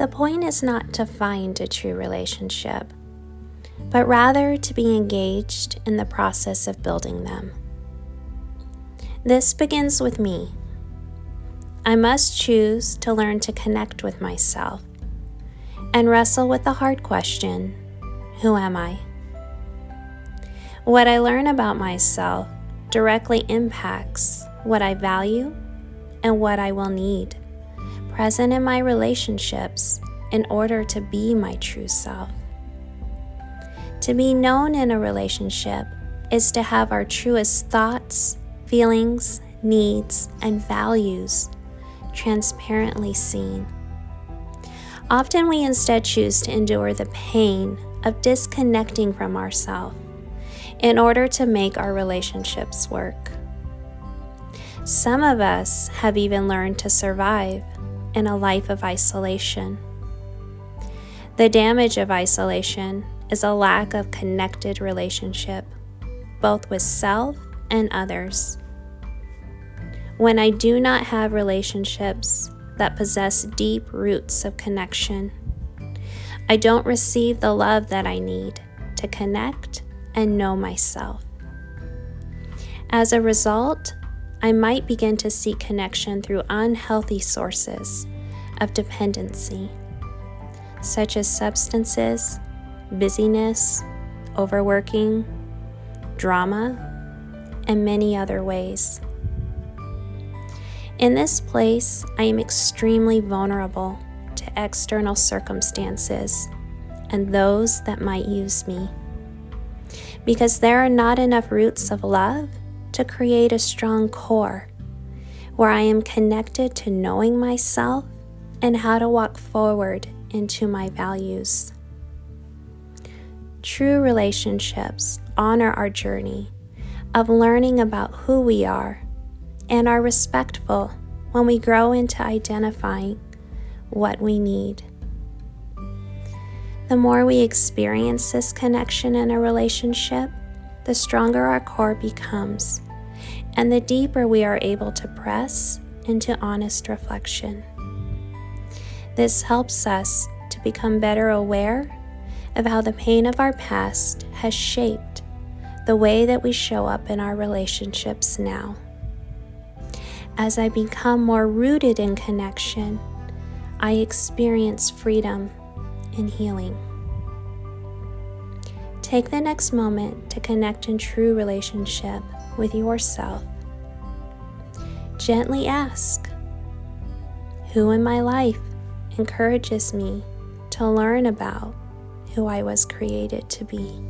The point is not to find a true relationship, but rather to be engaged in the process of building them. This begins with me. I must choose to learn to connect with myself and wrestle with the hard question Who am I? What I learn about myself directly impacts what I value and what I will need present in my relationships in order to be my true self. To be known in a relationship is to have our truest thoughts, feelings, needs, and values transparently seen. Often we instead choose to endure the pain of disconnecting from ourselves in order to make our relationships work. Some of us have even learned to survive in a life of isolation. The damage of isolation is a lack of connected relationship, both with self and others. When I do not have relationships that possess deep roots of connection, I don't receive the love that I need to connect and know myself. As a result, I might begin to seek connection through unhealthy sources of dependency, such as substances, busyness, overworking, drama, and many other ways. In this place, I am extremely vulnerable to external circumstances and those that might use me because there are not enough roots of love to create a strong core where I am connected to knowing myself and how to walk forward into my values. True relationships honor our journey of learning about who we are and are respectful when we grow into identifying what we need. The more we experience this connection in a relationship, the stronger our core becomes, and the deeper we are able to press into honest reflection. This helps us to become better aware of how the pain of our past has shaped the way that we show up in our relationships now. As I become more rooted in connection, I experience freedom and healing. Take the next moment to connect in true relationship with yourself. Gently ask, Who in my life encourages me to learn about who I was created to be?